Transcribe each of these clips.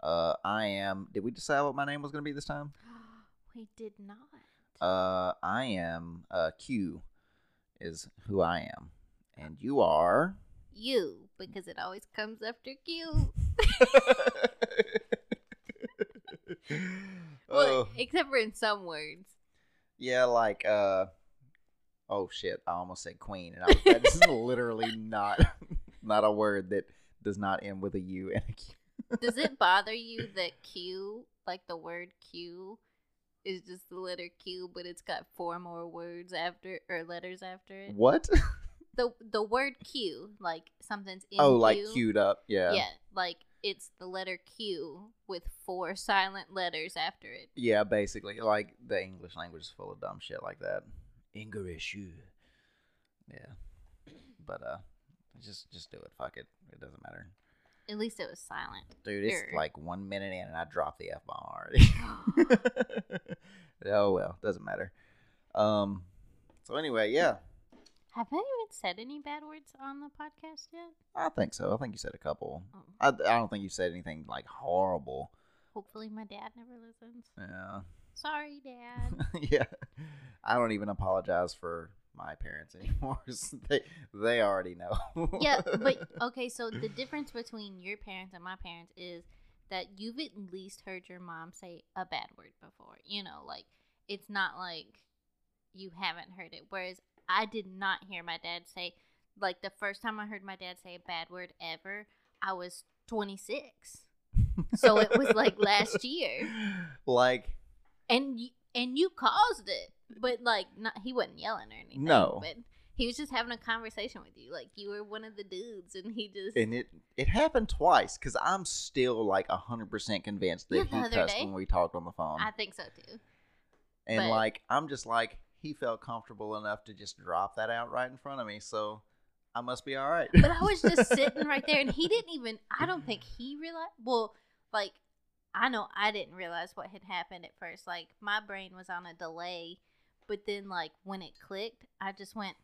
Uh, I am. Did we decide what my name was going to be this time? we did not. Uh, I am. Uh, Q is who I am, and you are. You, because it always comes after Q. Well, oh, except for in some words. yeah, like uh. Oh shit! I almost said queen, and I was, that's literally not not a word that does not end with a U and a Q. Does it bother you that Q, like the word Q, is just the letter Q, but it's got four more words after or letters after it? What? The the word Q, like something's in oh, like queued up. Yeah. Yeah, like it's the letter Q with four silent letters after it. Yeah, basically, like the English language is full of dumb shit like that. English. Yeah, but uh, just just do it. Fuck it. It doesn't matter, At least it was silent. dude. It's like one minute in, and I dropped the f bomb already. oh well, doesn't matter. Um. So anyway, yeah, Have I even said any bad words on the podcast yet? I think so. I think you said a couple. Oh, I I don't think you said anything like horrible. hopefully my dad never listens. Yeah. Sorry, Dad. yeah. I don't even apologize for my parents anymore. they they already know. yeah, but okay, so the difference between your parents and my parents is that you've at least heard your mom say a bad word before. You know, like it's not like you haven't heard it. Whereas I did not hear my dad say like the first time I heard my dad say a bad word ever, I was 26. So it was like last year. Like And you, and you caused it. But like not he wasn't yelling or anything. No. But he was just having a conversation with you. Like you were one of the dudes and he just and it it happened twice because I'm still like hundred percent convinced that Yeah, he cussed day. when we talked on the phone, I think so too. and but- like I'm just like he felt comfortable enough to just drop that out right in front of me, so I must be all right. But I was just sitting right there and he didn't even I don't think he realized well, like I know I didn't realize what had happened at first. Like my brain was on a delay, but then like when it clicked, I just went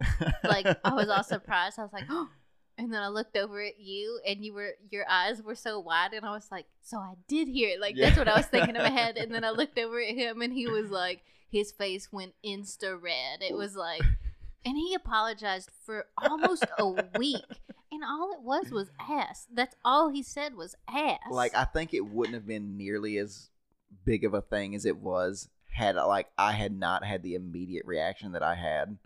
like I was all surprised. I was like, oh. And then I looked over at you, and you were your eyes were so wide, and I was like, "So I did hear it." Like that's what I was thinking in my head. And then I looked over at him, and he was like, his face went insta red. It was like, and he apologized for almost a week, and all it was was ass. That's all he said was ass. like I think it wouldn't have been nearly as big of a thing as it was had like I had not had the immediate reaction that I had.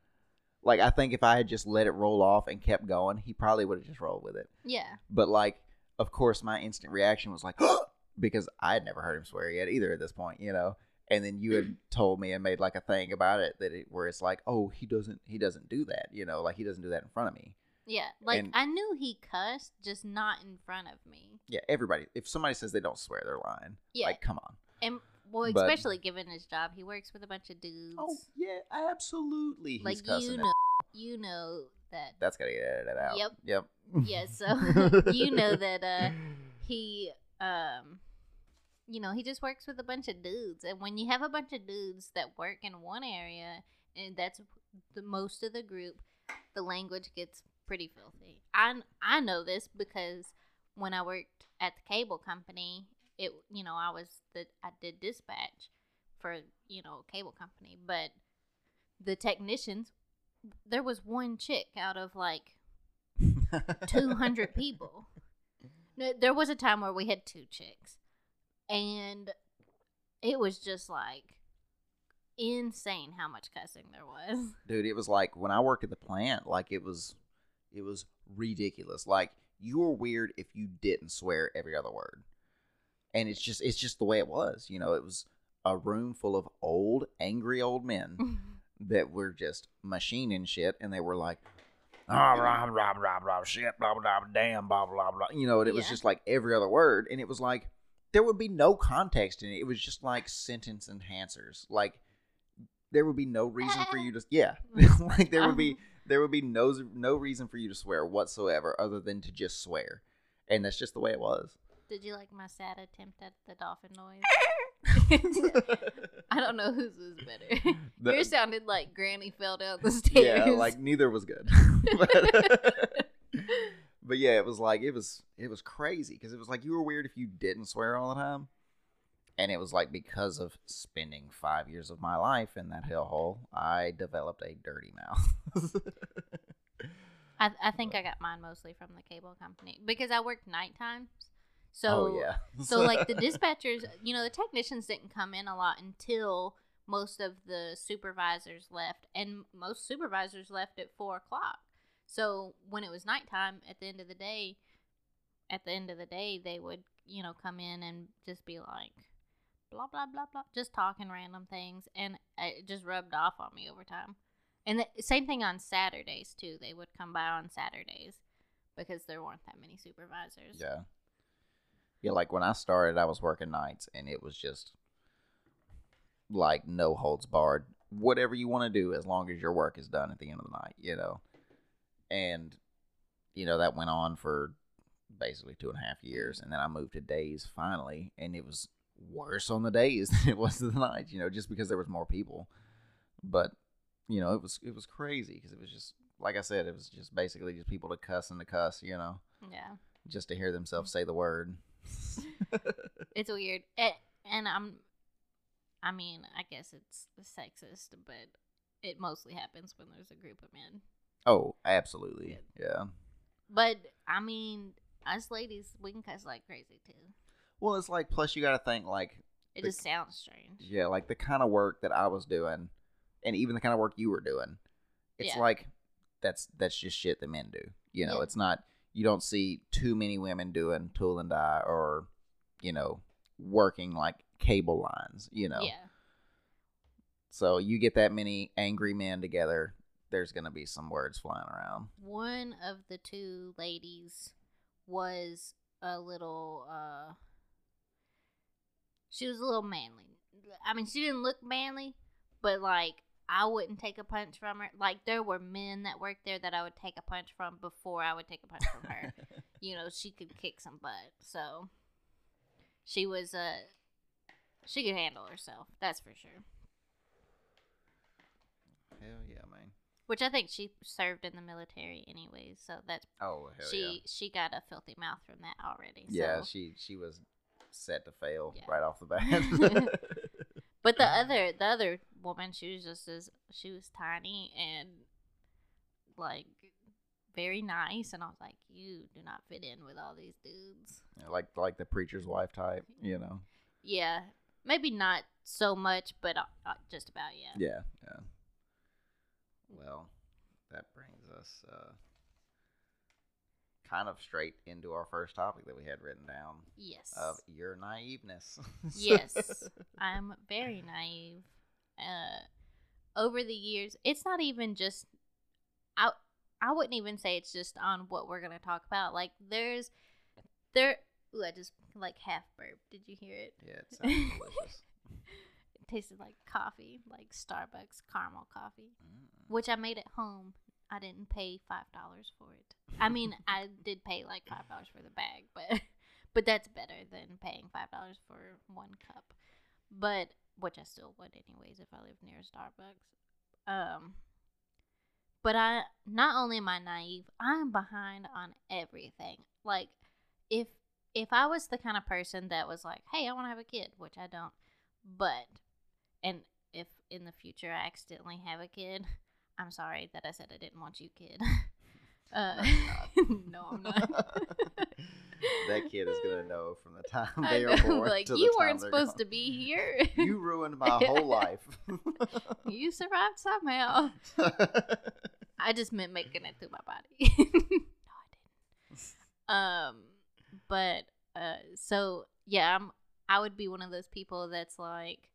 Like I think if I had just let it roll off and kept going, he probably would have just rolled with it. yeah, But like, of course, my instant reaction was like, because I had never heard him swear yet either at this point, you know. And then you had told me and made like a thing about it that it, where it's like, oh, he doesn't, he doesn't do that, you know, like he doesn't do that in front of me. yeah. Like And- I knew he cussed, just not in front of me. Yeah, everybody. If somebody says they don't swear, they're lying. Yeah. Like, come on. And well, But- especially given his job, he works with a bunch of dudes. Oh yeah, absolutely. He's like you know, you know that. That's gotta get edited out. Yep. Yep. Yeah, so you know that uh, he, um, you know, he just works with a bunch of dudes, and when you have a bunch of dudes that work in one area, and that's the most of the group, the language gets pretty filthy. I I know this because when I worked at the cable company, it you know I was the I did dispatch for you know a cable company, but the technicians there was one chick out of like 200 people. No, There was a time where we had two chicks, and it was just like insane how much cussing there was. Dude, it was like when I worked at the plant, like it was, it was ridiculous. Like you were weird if you didn't swear every other word, and it's just, it's just the way it was. You know, it was a room full of old, angry old men that were just machining shit, and they were like, ah, blah, blah, blah, blah, shit, blah, blah, blah, damn, blah, blah, blah. You know, and it was Yeah. just like every other word, and it was like there would be no context in it. It was just like sentence enhancers. Like there would be no reason for you to, yeah, like there would be there would be no no reason for you to swear whatsoever other than to just swear, and that's just the way it was. Did you like my sad attempt at the dolphin noise? I don't know whose was better. The- Yours sounded like Granny fell down the stairs. yeah, like neither was good. but, but yeah, it was like it was it was crazy because it was like you were weird if you didn't swear all the time, and it was like because of spending five years of my life in that hellhole, I developed a dirty mouth. I, I think I got mine mostly from the cable company because I worked night times. Oh, so oh yeah. so like the dispatchers, you know, the technicians didn't come in a lot until most of the supervisors left, and most supervisors left at four o'clock. So when it was nighttime, at the end of the day, at the end of the day, they would you know come in and just be like, blah blah blah blah, just talking random things, and it just rubbed off on me over time. And the same thing on Saturdays too. They would come by on Saturdays because there weren't that many supervisors. Yeah. Yeah, like when I started, I was working nights, and it was just like no holds barred. Whatever you want to do, as long as your work is done at the end of the night, you know. And you know that went on for basically two and a half years, and then I moved to days finally, and it was worse on the days than it was the nights, you know, just because there was more people. But you know, it was it was crazy because it was just like I said, it was just basically just people to cuss and to cuss, you know, Yeah. just to hear themselves say the word. it's weird it, and i'm i mean i guess it's sexist but it mostly happens when there's a group of men Oh, absolutely. Yeah. but i mean us ladies we can cuss like crazy too Well, it's like plus you got to think like it The- just sounds strange yeah, like the kind of work that I was doing, and even the kind of work you were doing. It's Yeah. like that's that's just shit that men do. You know, Yeah. it's not you don't see too many women doing tool and die or you know working like cable lines. You know, yeah so you get that many angry men together, there's gonna be some words flying around. one of the two ladies was a little uh she was a little manly i mean she didn't look manly but like i wouldn't take a punch from her like there were men that worked there that i would take a punch from before i would take a punch from her you know she could kick some butt so she was uh she could handle herself that's for sure Hell yeah, man. which i think she served in the military anyways so that's Oh hell she yeah. she got a filthy mouth from that already. Yeah, so. she she was set to fail Yeah. right off the bat. but the other the other woman, she was just as she was tiny and like very nice, and I was like, you do not fit in with all these dudes. Like like the preacher's wife type, you know. Yeah, maybe not so much, but uh, uh, just about yeah. Yeah, yeah. Well, that brings us uh, kind of straight into our first topic that we had written down Yes. of your naiveness. yes, I'm very naive. Uh, over the years, it's not even just. I I wouldn't even say it's just on what we're gonna talk about. Like there's there. Ooh, I just like half burp. Did you hear it? yeah, it sounds delicious. It tasted like coffee, like Starbucks caramel coffee, Mm. which I made at home. I didn't pay five dollars for it. I mean, I did pay like five dollars for the bag, but but that's better than paying five dollars for one cup. But which I still would anyways if I lived near Starbucks. Um, but I not only am I naive, I'm behind on everything. Like if if I was the kind of person that was like, "Hey, I want to have a kid," which I don't, but and if in the future I accidentally have a kid, I'm sorry that I said I didn't want you, kid. Uh, no, I'm not. that kid is gonna know from the time they are know, born like to you the weren't supposed gone. to be here. You ruined my whole life. you survived somehow. I just meant making it through my body. no, I didn't. Um, but uh, so yeah, I'm. I would be one of those people that's like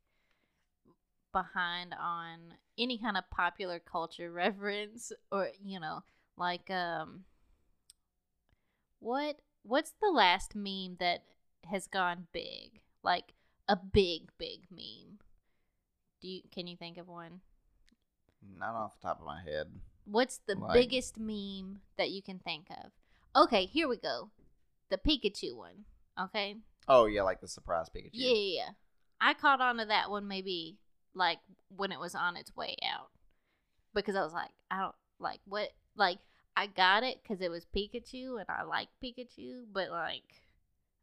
behind on any kind of popular culture reference, or you know, like um, what what's the last meme that has gone big? Like a big, big meme. Do you can you think of one? Not off the top of my head. What's the Like- biggest meme that you can think of? Okay, here we go. The Pikachu one. Okay. Oh yeah, like the surprise Pikachu. Yeah, yeah, yeah. I caught on to that one maybe like when it was on its way out. Because I was like, I don't like what like I got it because it was Pikachu and I like Pikachu, but like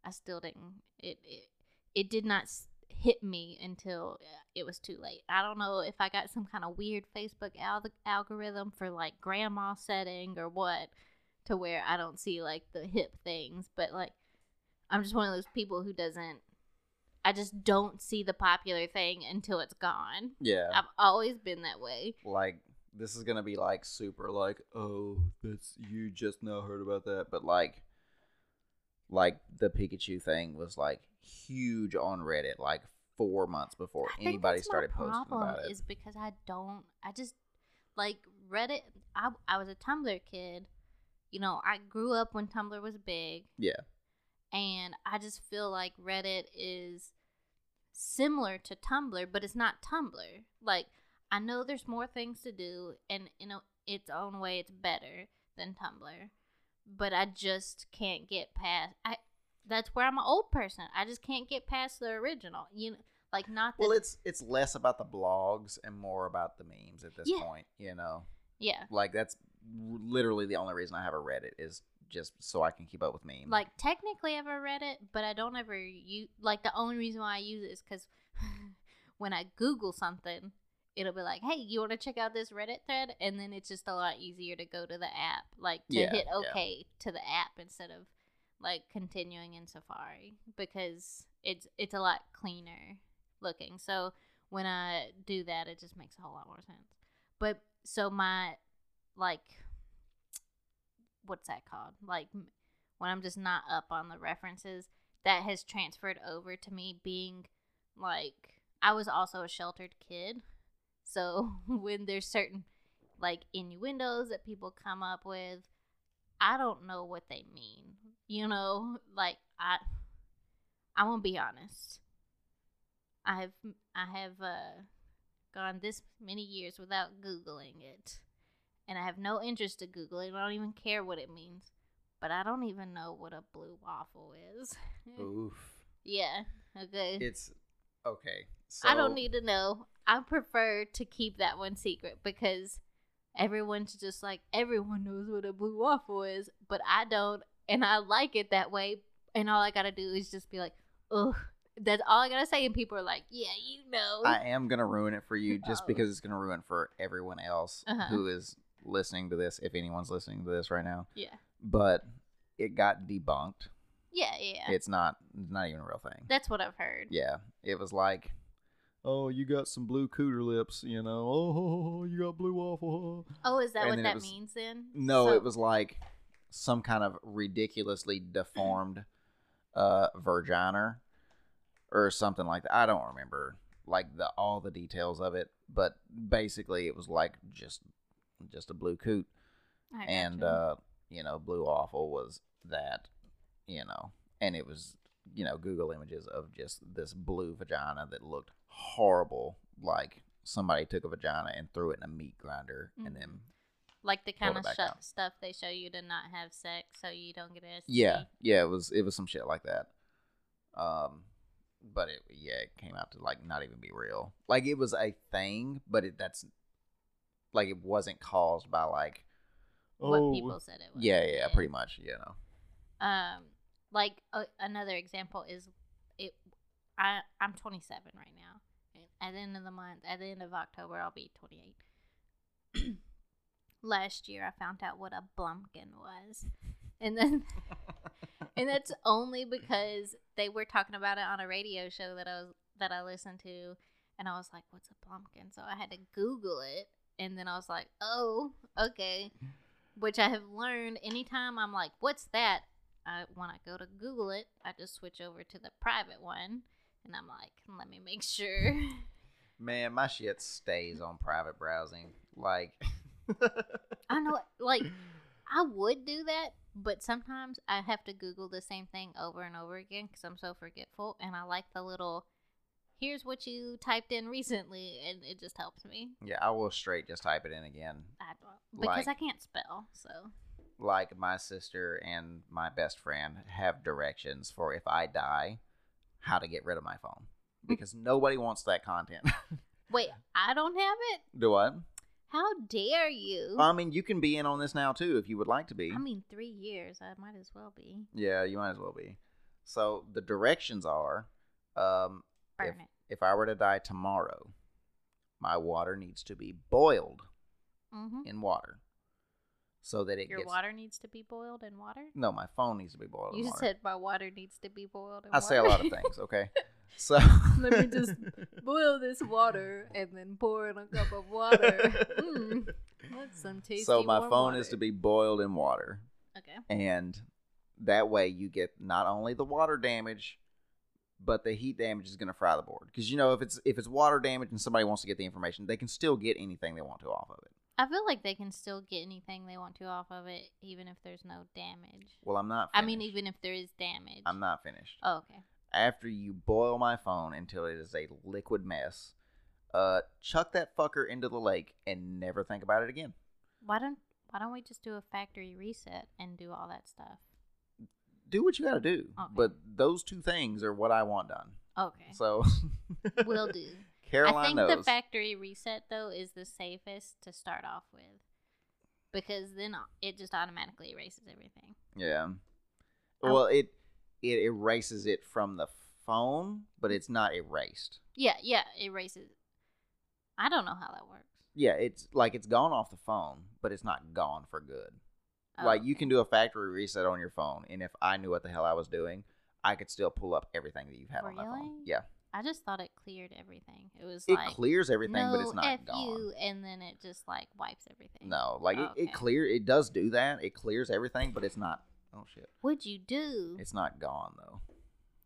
I still didn't. It it, it did not hit me until uh, it was too late. I don't know if I got some kind of weird Facebook al- algorithm for like grandma setting or what, to where I don't see like the hip things. But like, I'm just one of those people who doesn't. I just don't see the popular thing until it's gone. Yeah. I've always been that way. like this is gonna be like super like oh that's you just now heard about that but like like the pikachu thing was like huge on reddit like four months before I anybody started posting problem about it Is because I don't. I just like Reddit. I I was a Tumblr kid. You know, I grew up when Tumblr was big, yeah and I just feel like Reddit is similar to Tumblr, but it's not Tumblr. Like I know there's more things to do, and in a, its own way, it's better than Tumblr. But I just can't get past. I that's where I'm an old person. I just can't get past the original. You know, like not that. well it's it's less about the blogs and more about the memes at this Yeah. point you know yeah. like that's literally the only reason i have a reddit is just so i can keep up with memes Like technically, I've read it, but I don't ever use. Like the only reason why I use it is because when I Google something, it'll be like, "Hey, you want to check out this Reddit thread?" And then it's just a lot easier to go to the app, like to Yeah, hit yeah. OK to the app instead of like continuing in Safari because it's it's a lot cleaner looking. So when I do that, it just makes a whole lot more sense. But so my like what's that called? Like when I'm just not up on the references, that has transferred over to me being like I was also a sheltered kid. So when there's certain like innuendos that people come up with, I don't know what they mean. You know, like I I won't be honest. I have I have uh gone this many years without googling it. And I have no interest to Google it. I don't even care what it means. But I don't even know what a blue waffle is. oof yeah. Okay. it's okay so I don't need to know. I prefer to keep that one secret because everyone's just like everyone knows what a blue waffle is, but I don't, and I like it that way. And all I gotta do is just be like, ugh. That's all I gotta say, and people are like, yeah, you know. I am gonna ruin it for you just Oh. because it's gonna ruin for everyone else Uh-huh. who is listening to this, if anyone's listening to this right now. yeah, But it got debunked. yeah, yeah. It's not it's not even a real thing. That's what I've heard. Yeah. It was like Oh, you got some blue cooter lips, you know. Oh, you got blue waffle. Oh, is that And what that was- means then? No, So- it was like some kind of ridiculously deformed uh vagina or something like that. I don't remember like the all the details of it, but basically it was like just just a blue coot I and gotcha. uh you know, blue awful was that, you know, and it was you know, Google images of just this blue vagina that looked horrible like somebody took a vagina and threw it in a meat grinder and Mhm. then like the kind of sh- stuff they show you to not have sex, so you don't get a STD. Yeah, yeah, it was it was some shit like that. Um, but it yeah, it came out to like not even be real. Like it was a thing, but it that's like it wasn't caused by like What oh, people said it was. yeah, yeah, pretty much, you know. Um, like uh, another example is it. I I'm 27 right now. At the end of the month, at the end of October, I'll be 28. Last year, I found out what a blumpkin was, and then and that's only because they were talking about it on a radio show that I was that I listened to, and I was like, "What's a blumpkin?" So I had to Google it, and then I was like, "Oh, okay." Which I have learned. Anytime I'm like, "What's that?" I when I go to Google it, I just switch over to the private one, and I'm like, "Let me make sure." Man, my shit stays on private browsing. Like I know, like, I would do that, but sometimes I have to Google the same thing over and over again because I'm so forgetful. And I like the little, here's what you typed in recently, and it just helps me. yeah, I will straight just type it in again. I don't, because Like- I can't spell. So, Like my sister and my best friend have directions for if I die, how to get rid of my phone. Because nobody wants that content. wait, I don't have it? Do what? How dare you? I mean, you can be in on this now too if you would like to be. I mean, three years. I might as well be. yeah, you might as well be. So the directions are, um, Burn if, it. if I were to die tomorrow, my water needs to be boiled hmm in water, so that it Your gets. water needs to be boiled in water. No, my phone needs to be boiled in You said my water needs to be boiled in I water. say a lot of things. Okay, so Let me just boil this water and then pour in a cup of water. mm, that's some tasty. so my phone is to be boiled in water. Okay. and that way you get not only the water damage but the heat damage is going to fry the board because you know if it's if it's water damage and somebody wants to get the information they can still get anything they want to off of it I feel like they can still get anything they want to off of it, even if there's no damage. well i'm not I mean, even if there is damage. i'm not finished Oh, okay. after you boil my phone until it is a liquid mess uh chuck that fucker into the lake and never think about it again Why don't Why don't we just do a factory reset and do all that stuff? Do what you got to do Okay. but those two things are what i want done Okay. so Will do. caroline I think knows the factory reset though is the safest to start off with, because then it just automatically erases everything. Yeah. I- Well, it it erases it from the phone, but it's not erased. Yeah, yeah, erases. I don't know how that works. Yeah, it's like it's gone off the phone, but it's not gone for good. Oh, like you can do a factory reset on your phone, and if I knew what the hell I was doing, I could still pull up everything that you've had on that phone. Yeah, I just thought it cleared everything. It was it like clears everything, no, but it's not F gone. you, and then it just like wipes everything. No, like it, Okay. it clear it does do that. It clears everything, but it's not. Oh shit, What'd you do? it's not gone though.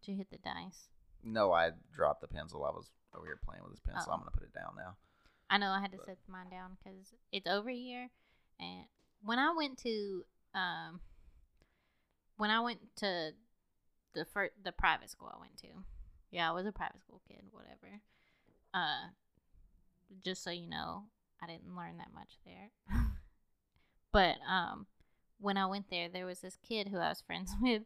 Did you hit the dice? No, I dropped the pencil. I was over here playing with this pencil. Oh. I'm gonna put it down now. I know I had to But- set mine down because it's over here. And when I went to um, when I went to the first the private school I went to, yeah, I was a private school kid, whatever. Uh, just so you know, I didn't learn that much there. but um, when I went there, there was this kid who I was friends with,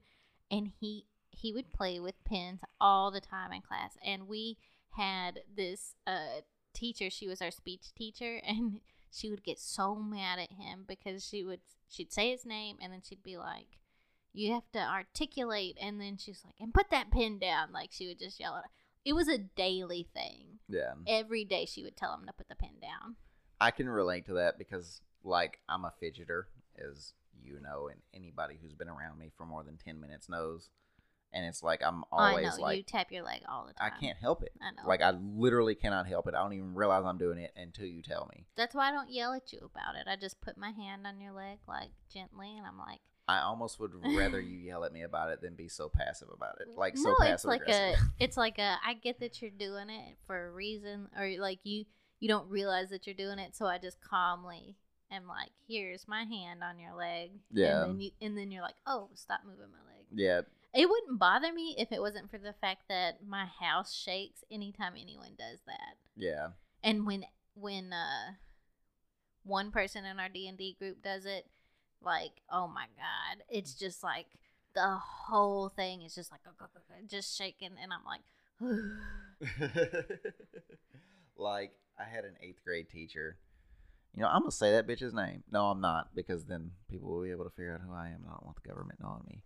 and he he would play with pens all the time in class, and we had this uh teacher she was our speech teacher and she would get so mad at him because she would she'd say his name and then she'd be like you have to articulate and then she's like and put that pen down like she would just yell at it was a daily thing Yeah. every day she would tell him to put the pen down I can relate to that because, like, I'm a fidgeter, as you know, and anybody who's been around me for more than 10 minutes knows. And it's like, I'm oh, i always know like, you tap your leg all the time. I can't help it. i know Like, I literally cannot help it. I don't even realize I'm doing it until you tell me. that's why i don't yell at you about it i just put my hand on your leg like gently and i'm like I almost would rather you yell at me about it than be so passive about it. Like, so no, passive it's like a, it's like a. I get that you're doing it for a reason, or like you, you don't realize that you're doing it. So I just calmly am like, "Here's my hand on your leg." Yeah. And then you, and then you're like, "Oh, stop moving my leg." yeah. It wouldn't bother me if it wasn't for the fact that my house shakes anytime anyone does that. Yeah. And when when uh one person in our D and D group does it, like oh my god, it's just like the whole thing is just like just shaking, and I'm like, like I had an eighth grade teacher. You know, I'm gonna say that bitch's name. No, I'm not, because then people will be able to figure out who I am. and I don't want the government knowing me.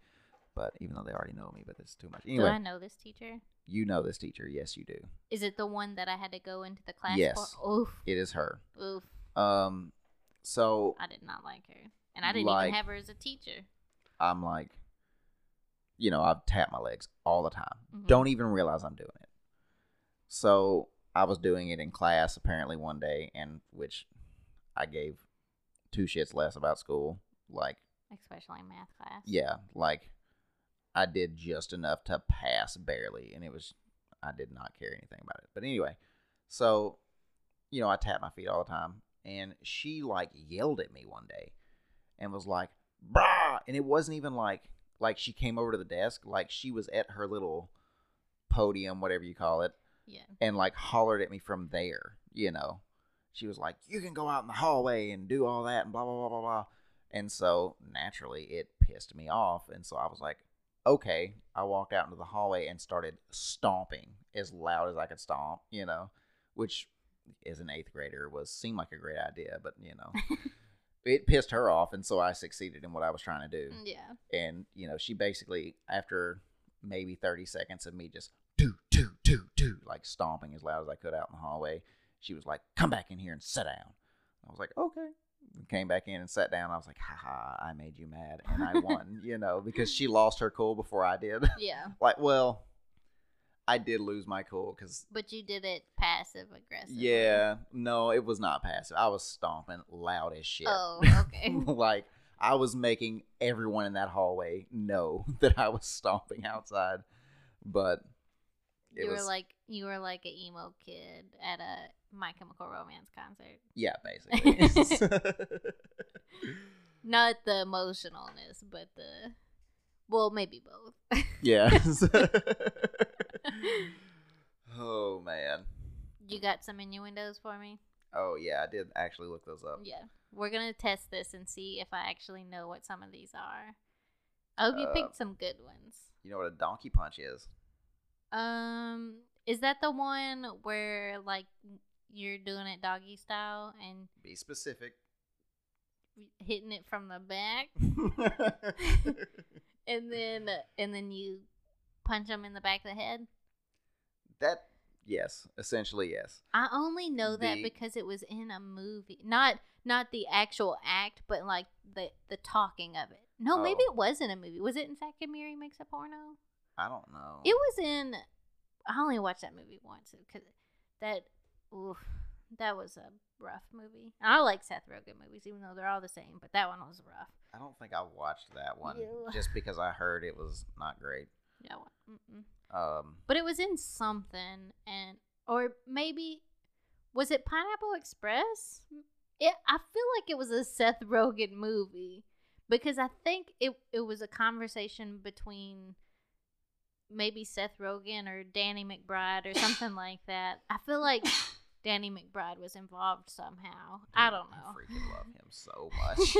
But even though they already know me, but it's too much. do I know this teacher? you know this teacher. Yes, you do. Is it the one that I had to go into the class Yes. for? Oof, It is her. oof. Um, so I did not like her, and I didn't Like- even have her as a teacher. I'm like, you know, I've tapped my legs all the time. Mhm. Don't even realize I'm doing it. So I was doing it in class apparently one day, and which I gave two shits less about school. Like, especially in math class. yeah, like I did just enough to pass barely, and it was I did not care anything about it. But anyway, so you know, I tap my feet all the time, and she like yelled at me one day, and was like, "Brah!" And it wasn't even like like she came over to the desk, like she was at her little podium, whatever you call it, yeah. and like hollered at me from there. You know, she was like, "You can go out in the hallway and do all that," and blah blah blah blah blah. And so naturally, it pissed me off, and so I was like, "Okay." I walked out into the hallway and started stomping as loud as I could stomp. You know, which as an eighth grader was seemed like a great idea, but you know, it pissed her off, and so I succeeded in what I was trying to do. Yeah. And you know, she basically after maybe thirty seconds of me just do do do do like stomping as loud as I could out in the hallway, she was like, "Come back in here and sit down." I was like, "Okay." Came back in and sat down. I was like, "Ha ha! I made you mad, and I won." you know, because she lost her cool before I did. Yeah. like, well, I did lose my cool because But you did it passive aggressive. yeah, no, it was not passive. I was stomping loud as shit. Oh, okay. like I was making everyone in that hallway know that I was stomping outside. But you was were like you were like an emo kid at a My Chemical Romance concert. yeah, basically. Not the emotionalness, but the well, maybe both. yeah. oh man. you got some innuendos for me? Oh yeah, I did actually look those up. Yeah. We're gonna test this and see if I actually know what some of these are. I hope you Uh, picked some good ones. You know what a donkey punch is? Um, is that the one where like you're doing it doggy style and Be specific. hitting it from the back, and then and then you punch them in the back of the head? that yes, essentially yes. I only know that because it was in a movie, not not the actual act, but like the the talking of it. No, oh. maybe Oh. it was in a movie. Was it in Kid Mary Makes a Porno? I don't know. It was in. I only watched that movie once because that, oof, that was a rough movie. I like Seth Rogen movies, even though they're all the same, but that one was rough. I don't think I watched that one Ew. just because I heard it was not great. That one. Um, But it was in something, and or maybe was it Pineapple Express? It, I feel like it was a Seth Rogen movie because I think it it was a conversation between maybe Seth Rogen or Danny McBride or something like that. I feel like Danny McBride was involved somehow. I don't know. I freaking love him so much.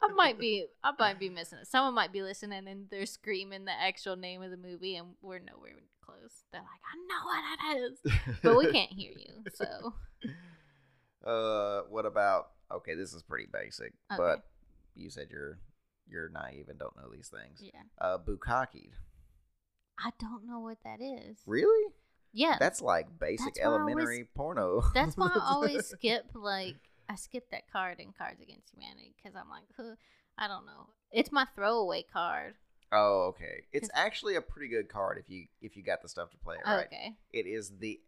I might be I might be missing it. Someone might be listening and they're screaming the actual name of the movie and we're nowhere close. They're like, I know what it is. But we can't hear you, so Uh, what about? Okay, this is pretty basic, Okay. but you said you're you're naive and don't know these things. yeah. Uh, bukkake. I don't know what that is. Really? Yeah. That's like basic That's why I always- elementary porno. That's why I always skip like I skip that card in Cards Against Humanity because I'm like, huh, I don't know. It's my throwaway card. Oh, okay. It's 'Cause- actually a pretty good card if you if you got the stuff to play it right. Okay. It is the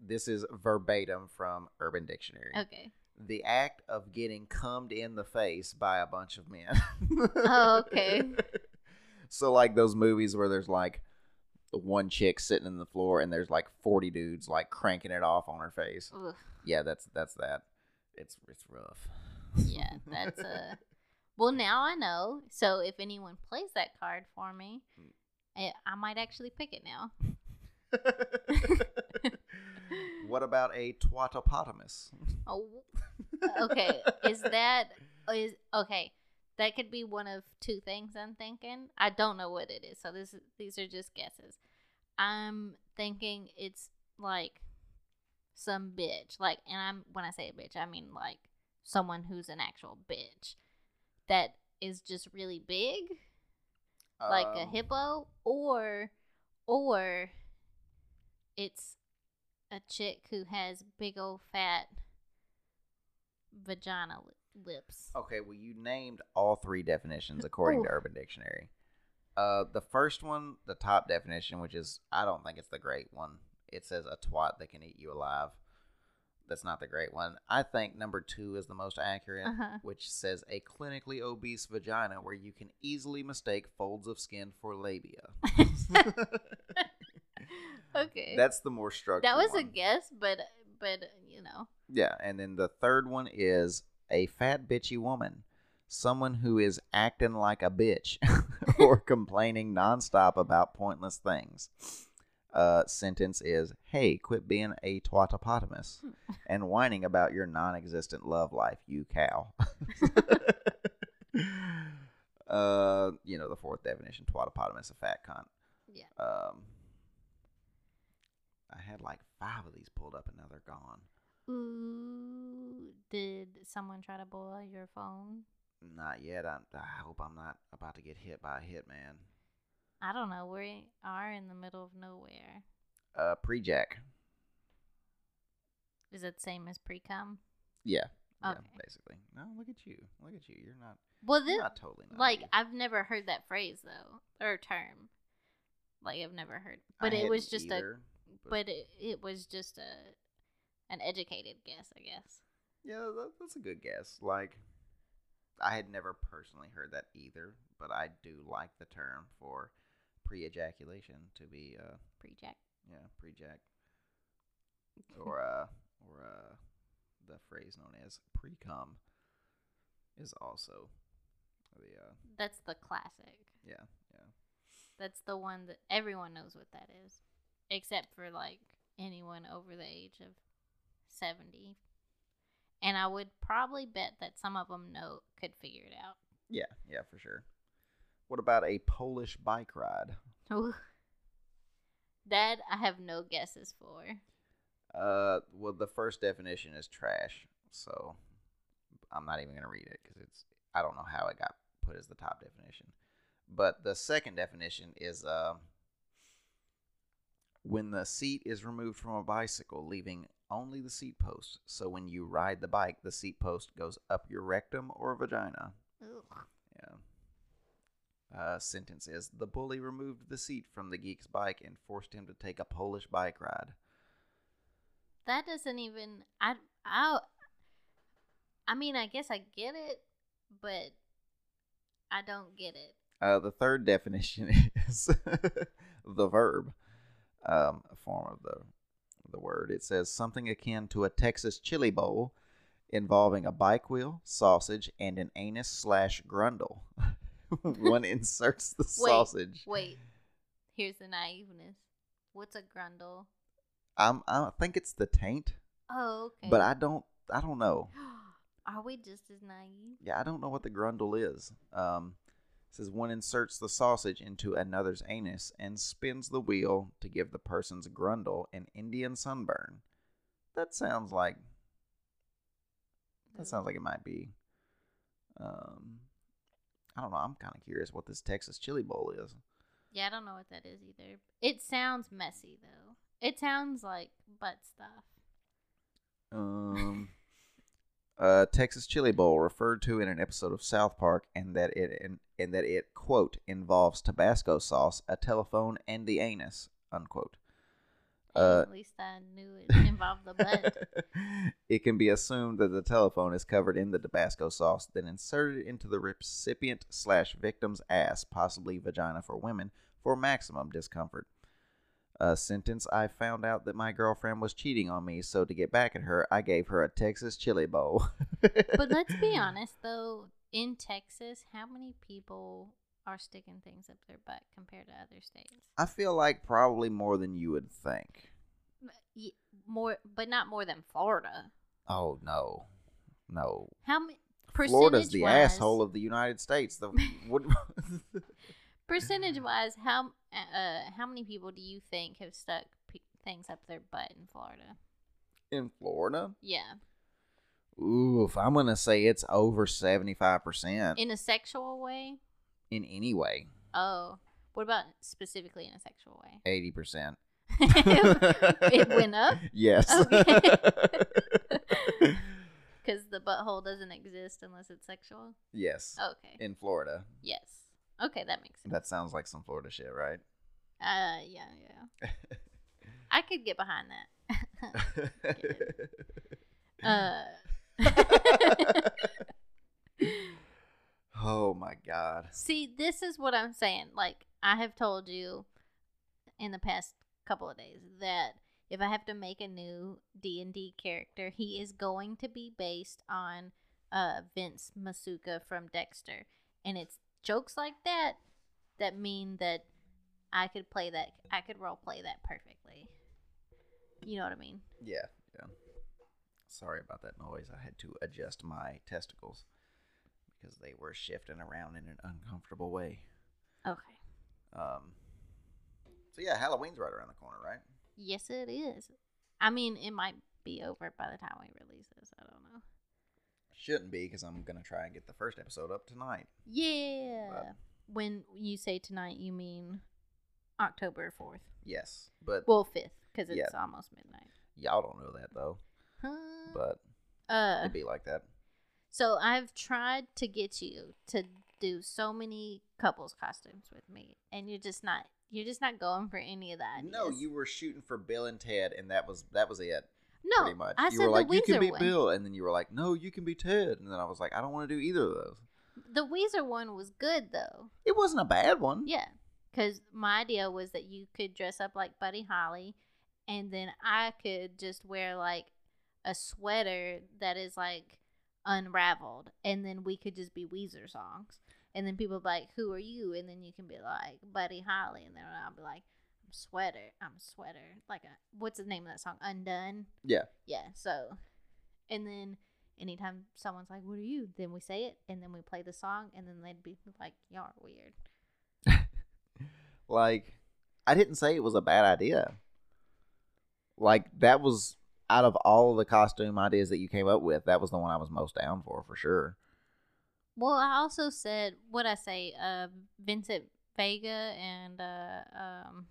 this is verbatim from Urban Dictionary. Okay. The act of getting cummed in the face by a bunch of men. Oh, okay. So like those movies where there's like the one chick sitting in the floor and there's like 40 dudes like cranking it off on her face. Ugh. Yeah, that's that's that. It's it's rough. Yeah, that's a. Well, now I know. So if anyone plays that card for me, I, I might actually pick it now. what about a twatopotamus? Oh, okay. Is that is okay? That could be one of two things. I'm thinking. I don't know what it is. So this is, these are just guesses. I'm thinking it's like some bitch. Like, and I'm when I say a bitch, I mean like someone who's an actual bitch that is just really big, like a Um, hippo, or or it's a chick who has big old fat vagina lips. Okay, well, you named all three definitions according to Urban Dictionary. Uh, the first one, the top definition, which is I don't think it's the great one. It says a twat that can eat you alive. That's not the great one. I think number two is the most accurate, Uh-huh. which says a clinically obese vagina where you can easily mistake folds of skin for labia. okay, That's the more structured. that was a guess, but but you know, Yeah, and then the third one is a fat bitchy woman, someone who is acting like a bitch or complaining nonstop about pointless things. Uh, sentence is, "Hey, quit being a twatopotamus and whining about your non-existent love life, you cow." uh, you know the fourth definition: twatopotamus, a fat cunt. yeah. Um, I had like five of these pulled up, and now they're gone. Ooh, did someone try to boil your phone? Not yet. I, I hope I'm not about to get hit by a hitman. I don't know. We are in the middle of nowhere. Uh, pre-jack. Is it the same as pre-cum? Yeah. Yeah, Okay. basically. No, look at you. Look at you. You're not. Well, this not totally. like. I've never heard that phrase though or term. Like I've never heard, I but it was just either, a, but it, it was just a, an educated guess, I guess. Yeah, that, that's a good guess. Like, I had never personally heard that either, but I do like the term for pre-ejaculation to be, uh, Pre-jack. yeah, pre-jack, or uh, or uh, the phrase known as pre-cum is also the uh, That's the classic. yeah, yeah. That's the one that everyone knows what that is, except for like anyone over the age of seventy. And I would probably bet that some of them know could figure it out. Yeah, yeah, for sure. What about a Polish bike ride? Ooh. That I have no guesses for. Uh, well, the first definition is trash, so I'm not even gonna read it because it's I don't know how it got put as the top definition. But the second definition is uh, when the seat is removed from a bicycle, leaving only the seat post. So when you ride the bike, the seat post goes up your rectum or vagina. Ugh. Yeah. Uh, sentence is the bully removed the seat from the geek's bike and forced him to take a Polish bike ride. That doesn't even I I I mean, I guess I get it, but I don't get it. Uh, the third definition is the verb, um, a form of the the word. It says something akin to a Texas chili bowl, involving a bike wheel, sausage, and an anus slash grundle. One inserts the Wait, sausage. Wait. Here's the naiveness. What's a grundle? I'm, I think it's the taint, Oh, okay. but I don't. I don't know. Are we just as naive? Yeah, I don't know what the grundle is. Um, it says one inserts the sausage into another's anus and spins the wheel to give the person's grundle an Indian sunburn. That sounds like that sounds like it might be. Um, I don't know. I'm kind of curious what this Texas chili bowl is. Yeah, I don't know what that is either. It sounds messy though. It sounds like butt stuff. Um, uh, Texas chili bowl referred to in an episode of South Park, and that it and, and that it quote involves Tabasco sauce, a telephone, and the anus unquote. Uh, at least I knew it involved the butt. it can be assumed that the telephone is covered in the Tabasco sauce, then inserted into the recipient slash victim's ass, possibly vagina for women, for maximum discomfort. A sentence I found out that my girlfriend was cheating on me, so to get back at her, I gave her a Texas chili bowl. But let's be honest though, in Texas, how many people are sticking things up their butt compared to other states? I feel like probably more than you would think. More, but not more than Florida. Oh no, no. How many? Florida's the percentage-wise- asshole of the United States. The what? Percentage wise, how uh how many people do you think have stuck p- things up their butt in Florida? in Florida? Yeah, Oof, I'm gonna say it's over seventy five percent in a sexual way. in any way. Oh, what about specifically in a sexual way? Eighty percent. it went up Yes. because the butthole doesn't exist unless it's sexual. yes. Okay. In Florida. Yes. Okay, that makes sense. That sounds like some Florida shit, right? Uh, yeah, yeah. I could get behind that. uh. oh my god. See, this is what I'm saying. Like I have told you in the past couple of days that if I have to make a new D&D character, he is going to be based on uh Vince Masuka from Dexter. And it's jokes like that that mean that I could play that I could role play that perfectly. You know what I mean? Yeah, yeah. Sorry about that noise. I had to adjust my testicles because they were shifting around in an uncomfortable way. Okay. Um. So yeah, Halloween's right around the corner, right? Yes, it is. I mean, it might be over by the time we release this. I don't know. Shouldn't be because I'm gonna try and get the first episode up tonight. Yeah. when you say tonight, you mean October 4th. Yes, but Well, 5th, because it's Yeah. almost midnight. y'all don't know that though. Huh? But uh, it'd be like that. so I've tried to get you to do so many couples costumes with me, and you're just not. You're just not going for any of that. No, you were shooting for Bill and Ted, and that was that was it. No, pretty much. I you said were like, the you can be one. Bill, and then you were like, no, you can be Ted, and then I was like, I don't want to do either of those. The Weezer one was good though. It wasn't a bad one. Yeah, because my idea was that you could dress up like Buddy Holly, and then I could just wear like a sweater that is like unraveled, and then we could just be Weezer songs. And then people be like, "Who are you?" And then you can be like Buddy Holly, and then I'll be like, "I'm sweater, I'm a sweater." Like a what's the name of that song? Undone. Yeah. Yeah. So, and then anytime someone's like, "What are you?" Then we say it, and then we play the song, and then they'd be like, "Y'all are weird." Like, I didn't say it was a bad idea. Like that was out of all the costume ideas that you came up with, that was the one I was most down for, for sure. Well, I also said what I say, uh, Vincent Vega and uh, um,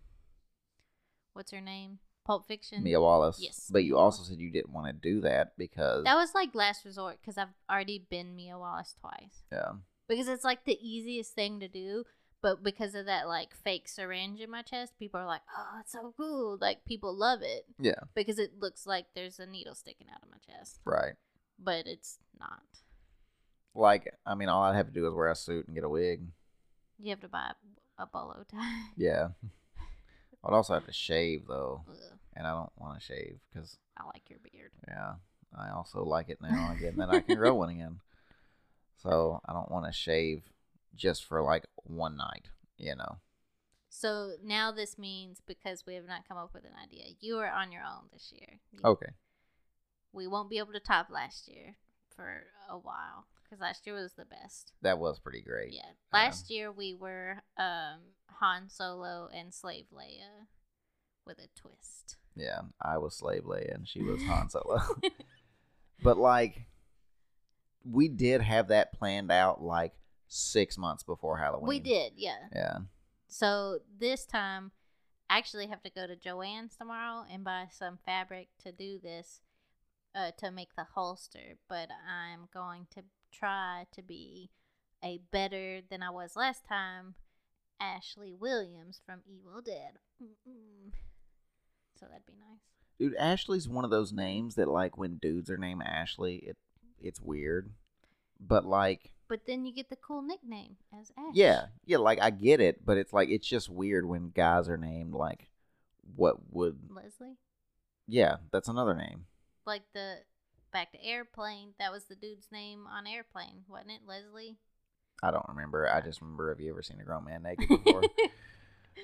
what's her name? Pulp Fiction. Mia Wallace. Yes, But you also said you didn't want to do that because That was like last resort because I've already been Mia Wallace twice. yeah. Because it's like the easiest thing to do, but because of that like fake syringe in my chest, people are like, "Oh, it's so cool!" Like people love it Yeah. because it looks like there's a needle sticking out of my chest, Right. but it's not. Like, I mean, all I'd have to do is wear a suit and get a wig. You have to buy a bolo tie. Yeah. I'd also have to shave though, Ugh, and I don't want to shave because I like your beard. yeah, I also like it now again. then I can grow one again. So I don't want to shave just for like one night, you know. So now this means because we have not come up with an idea, you are on your own this year. You- Okay. We won't be able to top last year for a while because last year was the best. That was pretty great. Yeah. Last year we were um, Han Solo and Slave Leia with a twist. Yeah, I was Slave Leia and she was Han Solo. but like, we did have that planned out like six months before Halloween. we did, yeah. Yeah. So this time, I actually have to go to Joann's tomorrow and buy some fabric to do this, uh, to make the holster. But I'm going to try to be a better than I was last time, Ashley Williams from Evil Dead. Mm-mm. So that'd be nice. Dude, Ashley's one of those names that like when dudes are named Ashley, it it's weird. But like But then you get the cool nickname as Ash. yeah, yeah, like I get it, but it's like it's just weird when guys are named like what would Leslie. yeah, that's another name. Like the back to airplane. That was the dude's name on airplane, wasn't it? Leslie. I don't remember. I just remember have you ever seen a grown man naked before?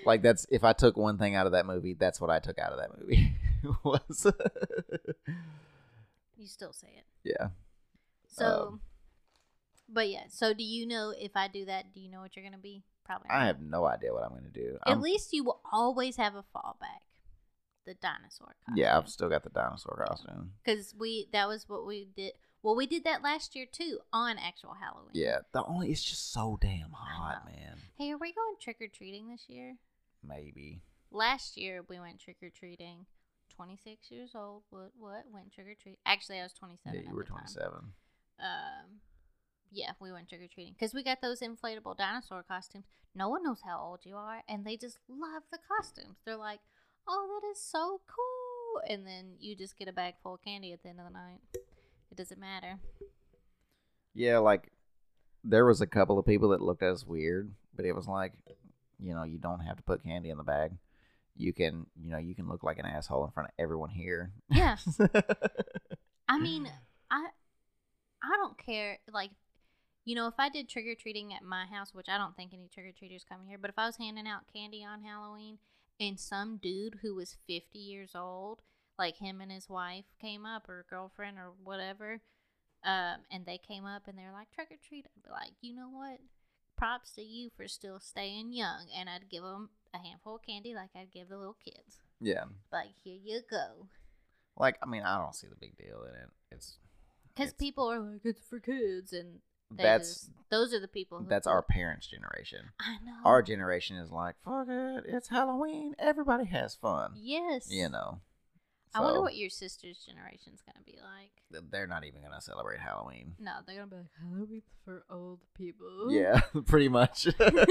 like that's if I took one thing out of that movie, that's what I took out of that movie. was you still say it. yeah. So, Um, but yeah. So, do you know if I do that? Do you know what you're gonna be? Probably. I have no idea what I'm gonna do. At I'm- least you will always have a fallback. The dinosaur. Costume. yeah, I've still got the dinosaur costume. Because we that was what we did. Well, we did that last year too on actual Halloween. Yeah, the only it's just so damn hot, man. Hey, are we going trick or treating this year? Maybe. Last year we went trick or treating. Twenty six years old. What? What? Went trick or treat. Actually, I was twenty seven. Yeah, you were 27. um yeah we went trick-or-treating because we got those inflatable dinosaur costumes no one knows how old you are and they just love the costumes they're like oh that is so cool and then you just get a bag full of candy at the end of the night it doesn't matter Yeah, like there was a couple of people that looked at us weird, but it was like, you know, you don't have to put candy in the bag. You can, you know, you can look like an asshole in front of everyone here. yeah i mean i i don't care like you know if i did trick-or-treating at my house which i don't think any trick-or-treaters come here but if i was handing out candy on halloween and some dude who was 50 years old like him and his wife came up or girlfriend or whatever um, and they came up and they're like trick or treat i'd be like you know what props to you for still staying young and i'd give them a handful of candy like i'd give the little kids yeah. like here you go Like, I mean, I don't see the big deal in it. It's Because people are like, it's for kids, and that's those are the people. Who that's our parents' generation. I know. Our generation is like, fuck it, it's Halloween. Everybody has fun. Yes. You know. I wonder what your sister's generation's gonna be like. They're not even gonna celebrate Halloween. No, they're gonna be like Halloween for old people. Yeah, pretty much. I'm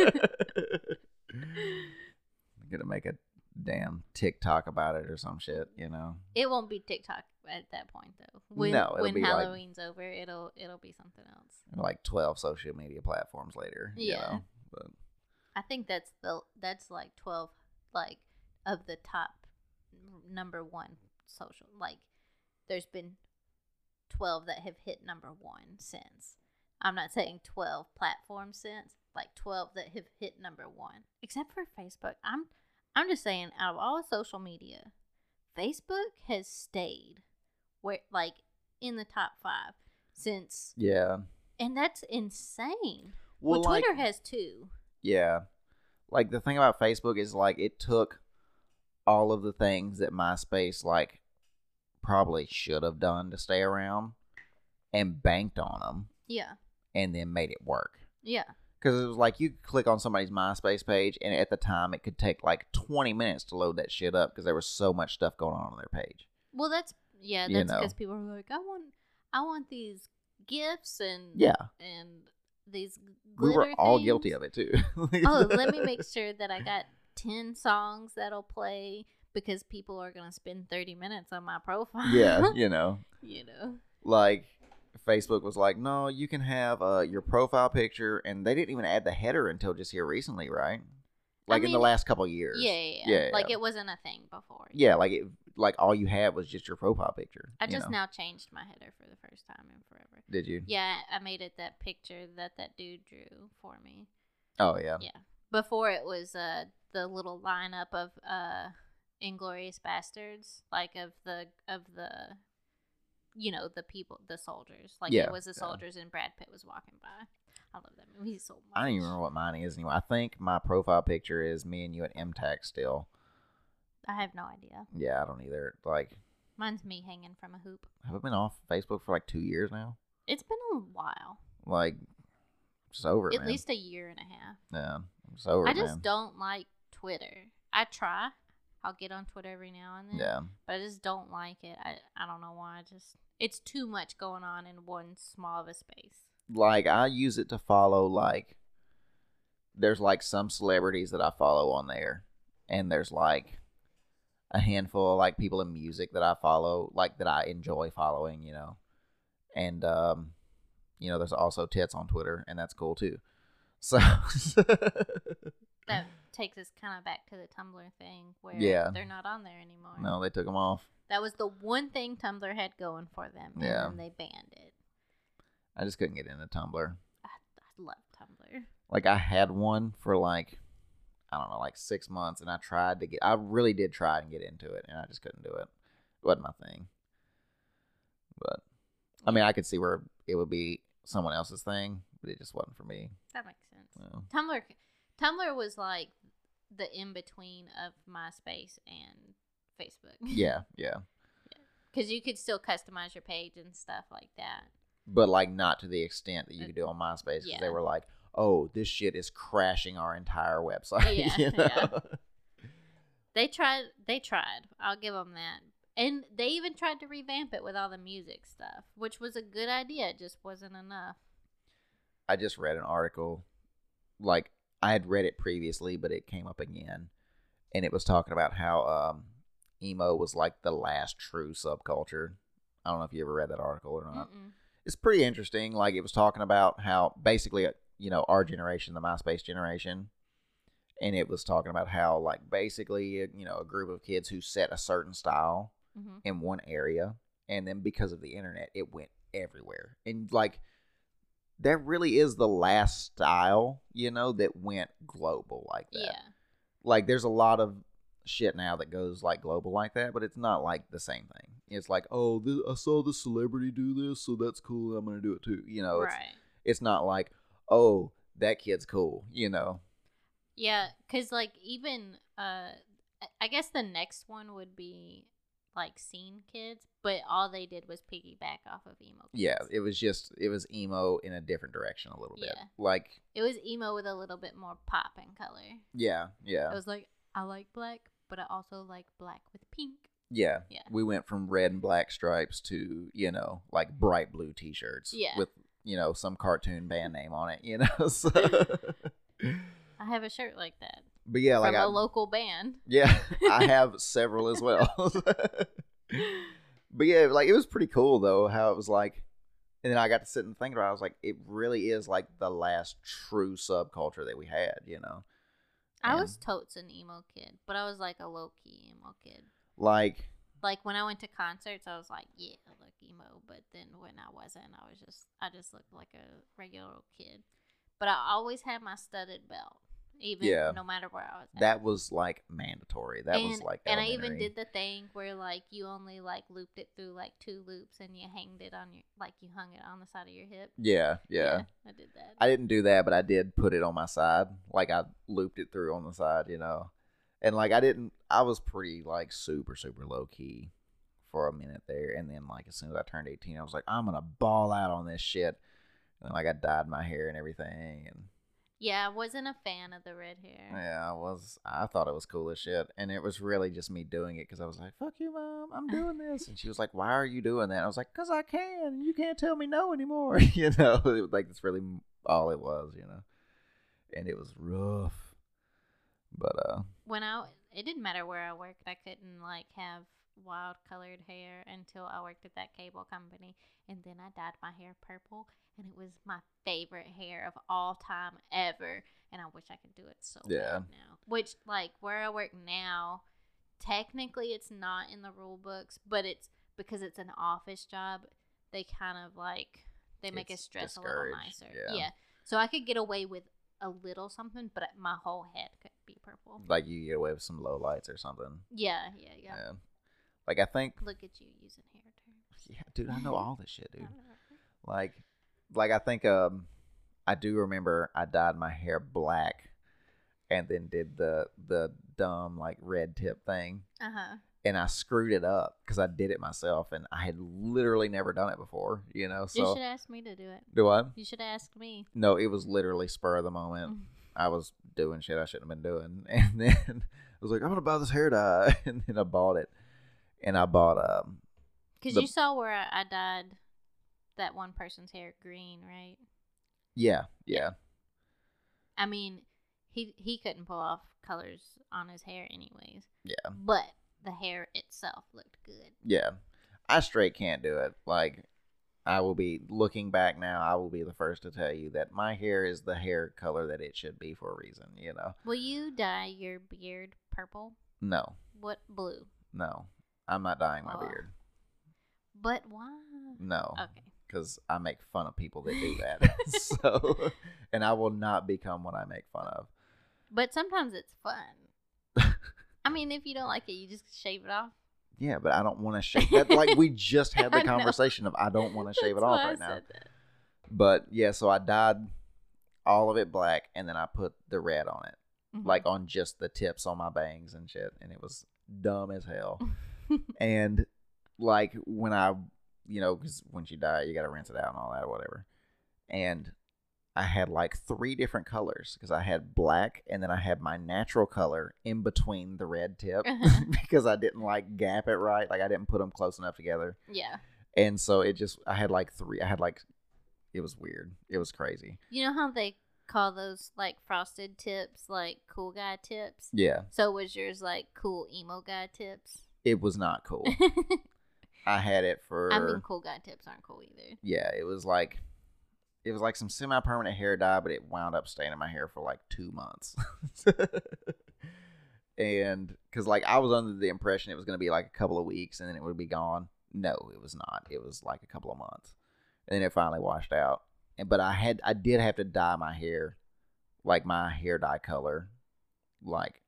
gonna make a damn TikTok about it or some shit, you know. It won't be TikTok at that point though. When No, when be like- Halloween's over, it'll it'll be something else. Like twelve social media platforms later. You Yeah. know? But I think that's the that's like twelve like of the top number one social like there's been twelve that have hit number one since. I'm not saying twelve platforms since, like twelve that have hit number one. Except for Facebook. I'm I'm just saying out of all social media, Facebook has stayed where like in the top five since yeah. and that's insane. Well, Well, like, Twitter has two. Yeah. Like the thing about Facebook is like it took all of the things that MySpace like probably should have done to stay around and banked on them Yeah. and then made it work. Yeah. Because it was like you could click on somebody's MySpace page, and at the time it could take like 20 minutes to load that shit up because there was so much stuff going on on their page. Well, that's yeah. You That's know. because people are like, I want, I want these gifts and Yeah, and these. we were all things. guilty of it too. oh, let me make sure that I got ten songs that'll play because people are gonna spend thirty minutes on my profile. yeah, you know, you know. like Facebook was like, no, you can have uh, your profile picture, and they didn't even add the header until just here recently, right? Like in the last couple years. Yeah, yeah, Yeah, yeah. Like yeah. it wasn't a thing before. Yeah, like it, like all you had was just your profile picture. I just know? now changed my header for the first time in forever. Did you? Yeah, I made it that picture that that dude drew for me. Oh yeah. Yeah. Before it was uh the little lineup of uh Inglourious Basterds, like of the of the you know, the people the soldiers. Like Yeah, it was the yeah. soldiers and Brad Pitt was walking by. I love that movie so much. I don't even remember what mine is anymore. I think my profile picture is me and you at MTAC still. I have no idea. Yeah, I don't either. Like, Mine's me hanging from a hoop. have I been off Facebook for like two years now? It's been a while. Like, just over At man. least a year and a half. yeah, I'm just over I just man. don't like Twitter. I try. I'll get on Twitter every now and then. Yeah, but I just don't like it. I I don't know why. I just it's too much going on in one small of a space. like I use it to follow like. There's like some celebrities that I follow on there, and there's like a handful of like people in music that I follow, like that I enjoy following, you know, and um, you know, there's also tits on Twitter, and that's cool too. So That takes us kind of back to the Tumblr thing where Yeah. they're not on there anymore. no, they took them off. That was the one thing Tumblr had going for them, and Yeah. then they banned it. I just couldn't get into Tumblr. I, I love Tumblr. Like I had one for like I don't know, like six months, and I tried to get. I really did try and get into it, and I just couldn't do it. It wasn't my thing. But I mean, I could see where it would be someone else's thing, but it just wasn't for me. That makes sense. So, Tumblr, Tumblr was like the in between of MySpace and Facebook. yeah, yeah, because you could still customize your page and stuff like that. but like not to the extent that you could do on MySpace because Yeah. they were like, "Oh, this shit is crashing our entire website." Yeah, you know? yeah. They tried. They tried. I'll give them that. And they even tried to revamp it with all the music stuff, which was a good idea. It just wasn't enough. I just read an article, like I had read it previously, but it came up again, and it was talking about how um, emo was like the last true subculture. I don't know if you ever read that article or not. Mm-mm. It's pretty interesting. Like it was talking about how basically, uh, you know, our generation, the MySpace generation, and it was talking about how like basically, you know, a group of kids who set a certain style Mhm. in one area and then because of the internet it went everywhere and like that really is the last style you know that went global like that Yeah. like there's a lot of shit now that goes like global like that but it's not like the same thing it's like oh th- i saw the celebrity do this so that's cool i'm gonna do it too you know it's, right. it's not like oh that kid's cool you know Yeah, because like even uh, I- I guess the next one would be like scene kids, but all they did was piggyback off of emo. Kids. Yeah, it was just it was emo in a different direction a little bit. Yeah. Like it was emo with a little bit more pop and color. yeah, yeah. It was like I like black, but I also like black with pink. Yeah. Yeah. We went from red and black stripes to, you know, like bright blue t shirts. Yeah. With, you know, some cartoon band name on it, you know. So I have a shirt like that But yeah, like from I, a local band. Yeah, I have several as well. but yeah, like it was pretty cool though, how it was like and then I got to sit and think about it. I was like, it really is like the last true subculture that we had, you know. I was totes an emo kid, but I was like a low key emo kid. like Like when I went to concerts, I was like, yeah, I look emo. But then when I wasn't, I was just, I just looked like a regular old kid. But I always had my studded belt, even Yeah. no matter where I was. At. that was like mandatory. That and, was like and I even did the thing where like you only like looped it through like two loops and you hanged it on your like you hung it on the side of your hip. Yeah, yeah. I did that. I didn't do that, but I did put it on my side. Like I looped it through on the side, you know. And like I didn't I was pretty like super super low key for a minute there and then like as soon as I turned 18, I was like I'm going to ball out on this shit. And like I dyed my hair and everything and yeah, I wasn't a fan of the red hair. yeah, I was I thought it was cool as shit and it was really just me doing it cuz I was like, "Fuck you, mom. I'm doing this." And she was like, "Why are you doing that?" I was like, "Cuz I can. You can't tell me no anymore." you know, it was like that's really all it was, you know. And it was rough. But uh when I it didn't matter where I worked, I couldn't like have wild colored hair until I worked at that cable company, and then I dyed my hair purple, and it was my favorite hair of all time ever, and I wish I could do it so Yeah. now. Which like where I work now, technically it's not in the rule books, but it's because it's an office job. They kind of like they make It's us dress a little nicer. yeah. yeah, so I could get away with a little something, but my whole head could be purple. like you get away with some low lights or something. Yeah, yeah, yeah. Yeah. Like I think Look at you using hair terms. yeah, dude, I know all this shit, dude. Uh, Like like I think um I do remember I dyed my hair black and then did the the dumb like red tip thing Uh-huh. and I screwed it up because I did it myself and I had literally never done it before, you know. So you should ask me to do it. do I? You should ask me. No, it was literally spur of the moment. I was doing shit I shouldn't have been doing, and then I was like, I'm gonna buy this hair dye, and then I bought it, and I bought um Because you saw where I, I dyed that one person's hair green, right? yeah yeah I mean, he he couldn't pull off colors on his hair anyways. yeah But the hair itself looked good. yeah. I straight can't do it. Like I will be looking back now. I will be the first to tell you that my hair is the hair color that it should be for a reason. You know? Will you dye your beard purple? No, What blue? no, I'm not dyeing my Oh. beard. But why? No, Okay. because I make fun of people that do that. so, and I will not become what I make fun of. But sometimes it's fun. I mean, if you don't like it, you just shave it off. Yeah, but I don't want to shave that. Like we just had the conversation of I don't want to shave it off right now. that. But yeah, so I dyed all of it black, and then I put the red on it, Mhm. like on just the tips on my bangs and shit, and it was dumb as hell. And like when I, you know, because when you it, you got to rinse it out and all that or whatever. And I had like three different colors because I had black, and then I had my natural color in between the red tip Uh-huh. because I didn't like gap it right, like I didn't put them close enough together yeah. and so it just I had like three. I had like it was weird. It was crazy. You know how they call those like frosted tips, like cool guy tips? Yeah, So was yours like cool emo guy tips? It was not cool. I had it for I mean, cool guy tips aren't cool either. yeah. It was like it was like some semi-permanent hair dye, but it wound up staying in my hair for like two months. and because like I was under the impression it was going to be like a couple of weeks and then it would be gone. No, it was not. It was like a couple of months, and then it finally washed out. And but I had I did have to dye my hair, like my hair dye color, like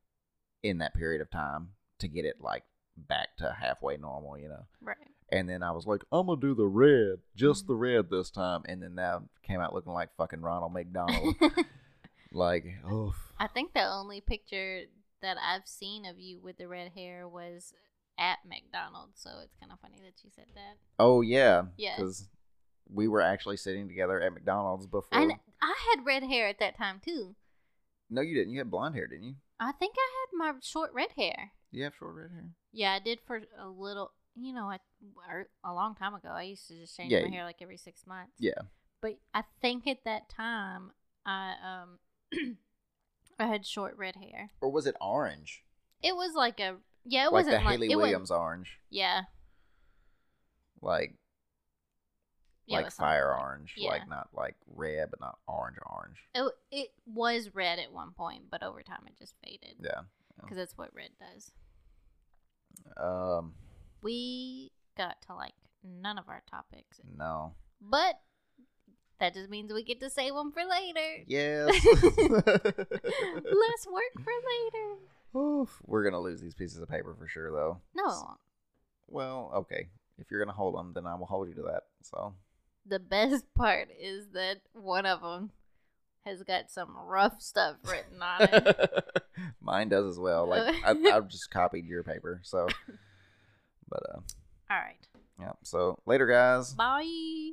in that period of time to get it like back to halfway normal, you know. Right. And then I was like, I'm gonna do the red, just the mm-hmm. red this time. And then that came out looking like fucking Ronald McDonald. like, oh, I think the only picture that I've seen of you with the red hair was at McDonald's, so it's kind of funny that you said that. Oh yeah, Yes. because we were actually sitting together at McDonald's before. And I had red hair at that time too. No, you didn't. You had blonde hair, didn't you? I think I had my short red hair. You have short red hair? Yeah, I did for a little. You know, I or a long time ago. I used to just change Yeah, my hair like every six months. Yeah. But I think at that time, I um, I had short red hair. Or was it orange? It was like a yeah. It like wasn't the like Hayley Williams orange, Yeah, like yeah, like fire like- orange, yeah. like not like red, but not orange orange. It it was red at one point, but over time it just faded. Yeah. because that's what red does. Um. We got to like none of our topics, No. but that just means we get to save them for later. Yes. Less work for later. Oof. We're gonna lose these pieces of paper for sure, though. No. Well, okay. If you're gonna hold them, then I will hold you to that. So. The best part is that one of them has got some rough stuff written on it. Mine does as well. Like I, I've just copied your paper. So. But uh, All right. yeah. So later, guys. Bye.